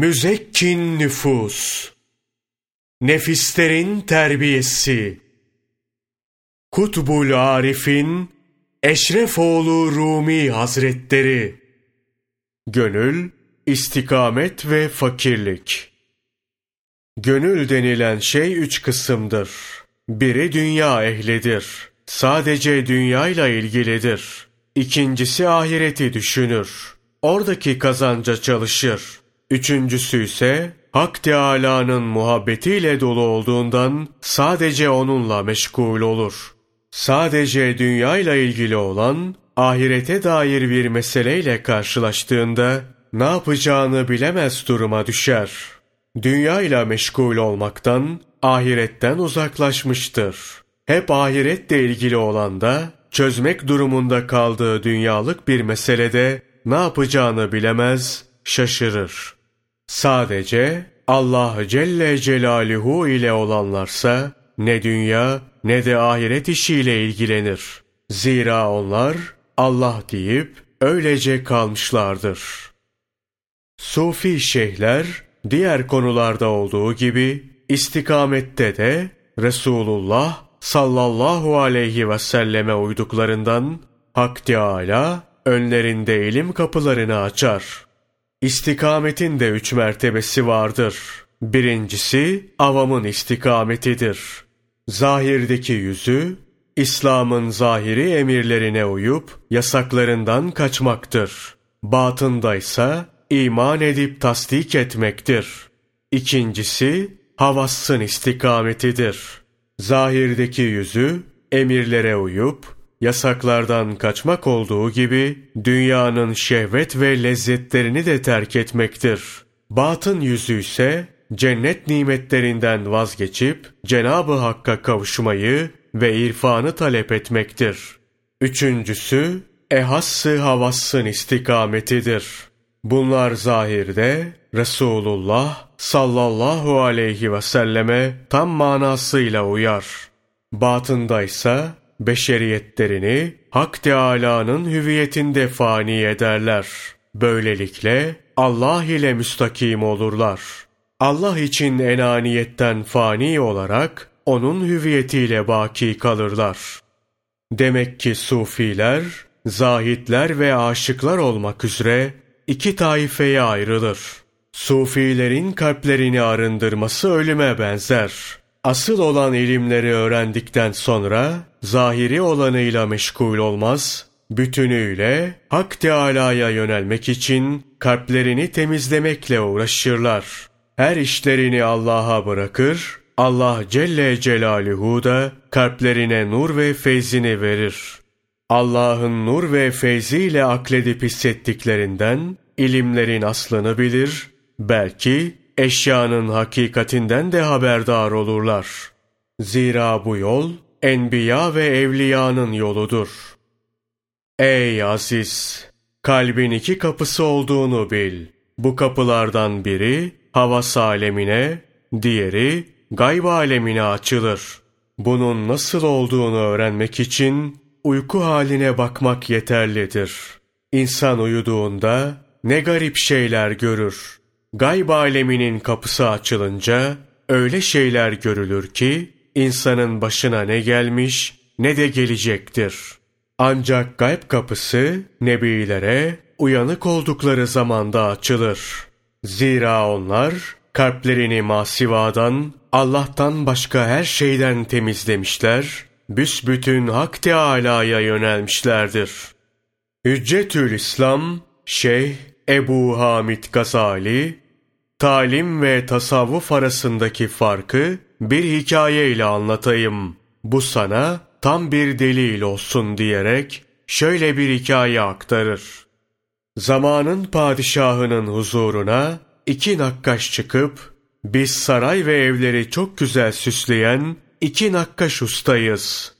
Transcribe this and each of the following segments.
Müzekkin nüfus, nefislerin terbiyesi, Kutbul Arif'in Eşrefoğlu Rumi Hazretleri, Gönül, istikamet ve fakirlik. Gönül denilen şey üç kısımdır. Biri dünya ehlidir. Sadece dünyayla ilgilidir. İkincisi ahireti düşünür. Oradaki kazanca çalışır. Üçüncüsü ise Hak Teâlâ'nın muhabbetiyle dolu olduğundan sadece onunla meşgul olur. Sadece dünyayla ilgili olan ahirete dair bir meseleyle karşılaştığında ne yapacağını bilemez duruma düşer. Dünyayla meşgul olmaktan, ahiretten uzaklaşmıştır. Hep ahiretle ilgili olan da çözmek durumunda kaldığı dünyalık bir meselede ne yapacağını bilemez, şaşırır. Sadece Allah Celle Celaluhu ile olanlarsa ne dünya ne de ahiret işiyle ilgilenir. Zira onlar Allah deyip öylece kalmışlardır. Sufi şeyhler diğer konularda olduğu gibi istikamette de Resulullah sallallahu aleyhi ve selleme uyduklarından Hak Teâlâ önlerinde ilim kapılarını açar. İstikametin de üç mertebesi vardır. Birincisi avamın istikametidir. Zahirdeki yüzü, İslam'ın zahiri emirlerine uyup yasaklarından kaçmaktır. Batındaysa iman edip tasdik etmektir. İkincisi havassın istikametidir. Zahirdeki yüzü emirlere uyup yasaklardan kaçmak olduğu gibi dünyanın şehvet ve lezzetlerini de terk etmektir. Batın yüzü ise cennet nimetlerinden vazgeçip Cenab-ı Hakk'a kavuşmayı ve irfanı talep etmektir. Üçüncüsü, ehassı havassın istikametidir. Bunlar zahirde Resulullah sallallahu aleyhi ve selleme tam manasıyla uyar. Batındaysa beşeriyetlerini Hak Teâlâ'nın hüviyetinde fani ederler. Böylelikle Allah ile müstakim olurlar. Allah için enaniyetten fani olarak onun hüviyetiyle baki kalırlar. Demek ki sufiler, zahitler ve aşıklar olmak üzere iki taifeye ayrılır. Sufilerin kalplerini arındırması ölüme benzer. Asıl olan ilimleri öğrendikten sonra zahiri olanıyla meşgul olmaz, bütünüyle Hak Teâlâ'ya yönelmek için kalplerini temizlemekle uğraşırlar. Her işlerini Allah'a bırakır, Allah Celle Celaluhu da kalplerine nur ve feyzini verir. Allah'ın nur ve feyziyle akledip hissettiklerinden ilimlerin aslını bilir, belki eşyanın hakikatinden de haberdar olurlar. Zira bu yol enbiya ve evliyanın yoludur. Ey aziz! Kalbin iki kapısı olduğunu bil. Bu kapılardan biri havas alemine, diğeri gayb alemine açılır. Bunun nasıl olduğunu öğrenmek için uyku haline bakmak yeterlidir. İnsan uyuduğunda ne garip şeyler görür. Gayb aleminin kapısı açılınca öyle şeyler görülür ki insanın başına ne gelmiş ne de gelecektir. Ancak gayb kapısı nebilere uyanık oldukları zamanda açılır. Zira onlar kalplerini masivadan, Allah'tan başka her şeyden temizlemişler, büsbütün Hak Teâlâ'ya yönelmişlerdir. Hüccetül İslam, Şeyh Ebu Hamid Gazali, talim ve tasavvuf arasındaki farkı bir hikayeyle anlatayım. Bu sana tam bir delil olsun diyerek şöyle bir hikaye aktarır. Zamanın padişahının huzuruna iki nakkaş çıkıp, biz saray ve evleri çok güzel süsleyen iki nakkaş ustayız.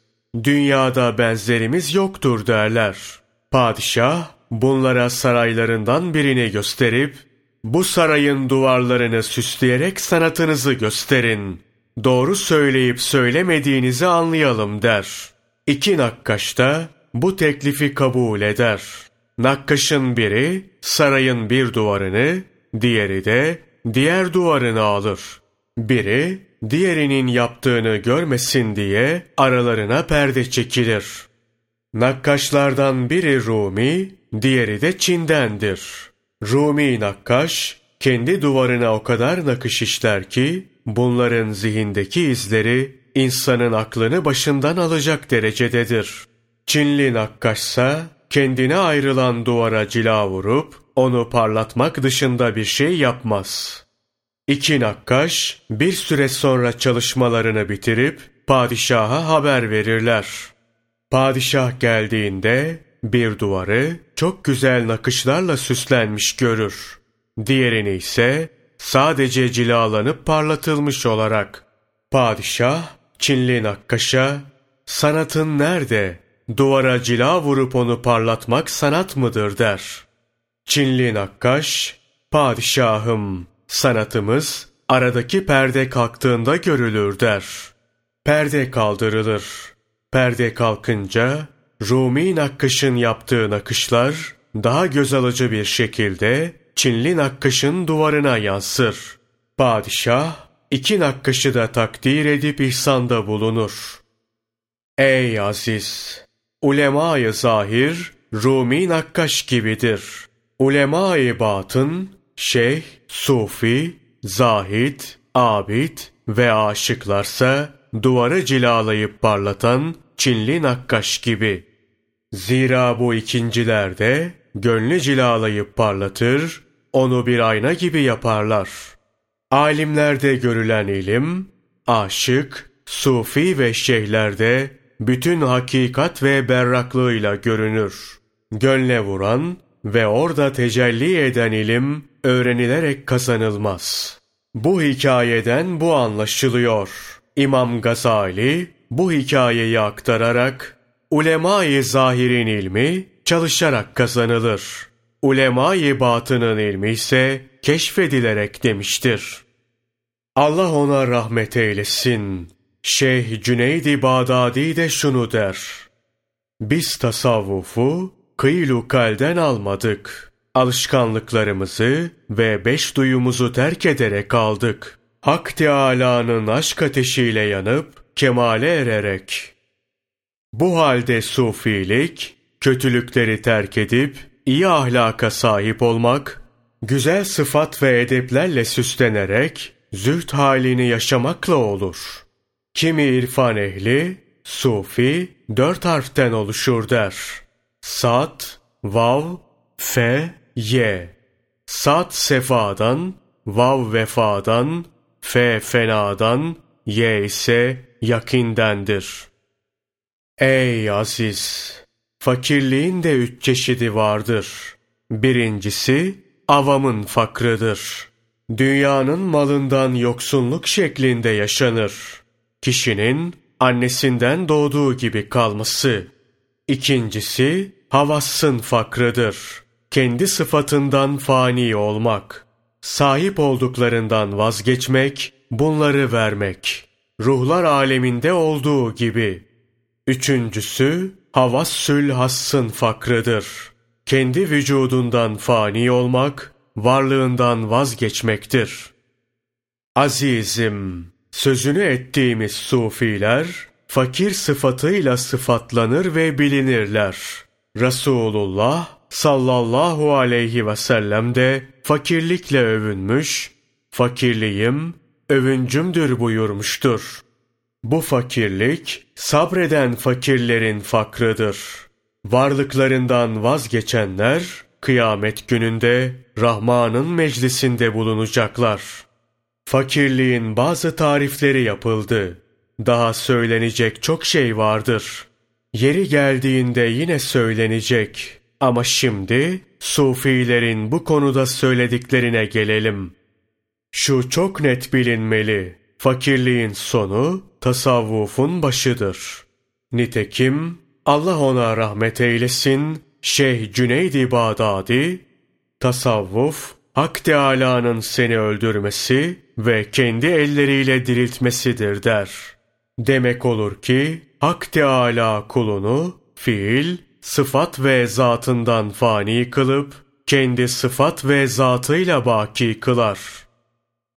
Dünyada benzerimiz yoktur derler. Padişah, bunlara saraylarından birini gösterip, bu sarayın duvarlarını süsleyerek sanatınızı gösterin. Doğru söyleyip söylemediğinizi anlayalım der. İki nakkaş da bu teklifi kabul eder. Nakkaşın biri sarayın bir duvarını, diğeri de diğer duvarını alır. Biri diğerinin yaptığını görmesin diye aralarına perde çekilir. Nakkaşlardan biri Rumi, diğeri de Çin'dendir. Rumi nakkaş kendi duvarına o kadar nakış işler ki bunların zihindeki izleri insanın aklını başından alacak derecededir. Çinli nakkaşsa kendine ayrılan duvara cila vurup onu parlatmak dışında bir şey yapmaz. İki nakkaş bir süre sonra çalışmalarını bitirip padişaha haber verirler. Padişah geldiğinde bir duvarı çok güzel nakışlarla süslenmiş görür. Diğerini ise sadece cilalanıp parlatılmış olarak. Padişah Çinli nakkaşa sanatın nerede? Duvara cila vurup onu parlatmak sanat mıdır der. Çinli nakkaş, padişahım sanatımız aradaki perde kalktığında görülür der. Perde kaldırılır. Perde kalkınca Rumi nakkaşın yaptığı nakışlar daha göz alıcı bir şekilde Çinli nakkaşın duvarına yansır. Padişah iki nakkaşı da takdir edip ihsanda bulunur. Ey aziz! Ulema-i zahir, Rumi nakkaş gibidir. Ulema-i batın, şeyh, sufi, zahid, abid ve aşıklarsa duvarı cilalayıp parlatan Çinli nakkaş gibi. Zira bu ikinciler de gönlü cilalayıp parlatır, onu bir ayna gibi yaparlar. Alimlerde görülen ilim, aşık, sufi ve şeyhlerde bütün hakikat ve berraklığıyla görünür. Gönle vuran ve orada tecelli eden ilim öğrenilerek kazanılmaz. Bu hikayeden bu anlaşılıyor. İmam Gazali bu hikayeyi aktararak ulema-i zahirin ilmi çalışarak kazanılır. Ulema-i batının ilmi ise keşfedilerek demiştir. Allah ona rahmet eylesin. Şeyh Cüneydi Bağdadi de şunu der. Biz tasavvufu kıylu kalden almadık. Alışkanlıklarımızı ve beş duyumuzu terk ederek aldık. Hak Teâlâ'nın aşk ateşiyle yanıp kemale ererek. Bu halde sufilik, kötülükleri terk edip iyi ahlaka sahip olmak, güzel sıfat ve edeplerle süslenerek zühd halini yaşamakla olur.'' Kimi irfan ehli, sufi, dört harften oluşur der. Sat, vav, fe, ye. Sat sefadan, vav vefadan, fe fenadan, ye ise yakindendir. Ey aziz! Fakirliğin de üç çeşidi vardır. Birincisi, avamın fakrıdır. Dünyanın malından yoksunluk şeklinde yaşanır kişinin annesinden doğduğu gibi kalması. İkincisi, havassın fakrıdır. Kendi sıfatından fani olmak. Sahip olduklarından vazgeçmek, bunları vermek. Ruhlar aleminde olduğu gibi. Üçüncüsü, havassül hassın fakrıdır. Kendi vücudundan fani olmak, varlığından vazgeçmektir. Azizim, Sözünü ettiğimiz sufiler, fakir sıfatıyla sıfatlanır ve bilinirler. Resulullah sallallahu aleyhi ve sellem de fakirlikle övünmüş, fakirliğim övüncümdür buyurmuştur. Bu fakirlik sabreden fakirlerin fakrıdır. Varlıklarından vazgeçenler kıyamet gününde Rahman'ın meclisinde bulunacaklar.'' Fakirliğin bazı tarifleri yapıldı. Daha söylenecek çok şey vardır. Yeri geldiğinde yine söylenecek. Ama şimdi sufilerin bu konuda söylediklerine gelelim. Şu çok net bilinmeli. Fakirliğin sonu tasavvufun başıdır. Nitekim Allah ona rahmet eylesin Şeyh Cüneydi Bağdadi tasavvuf Hak Teâlâ'nın seni öldürmesi ve kendi elleriyle diriltmesidir der. Demek olur ki Hak Teâlâ kulunu fiil, sıfat ve zatından fani kılıp kendi sıfat ve zatıyla baki kılar.''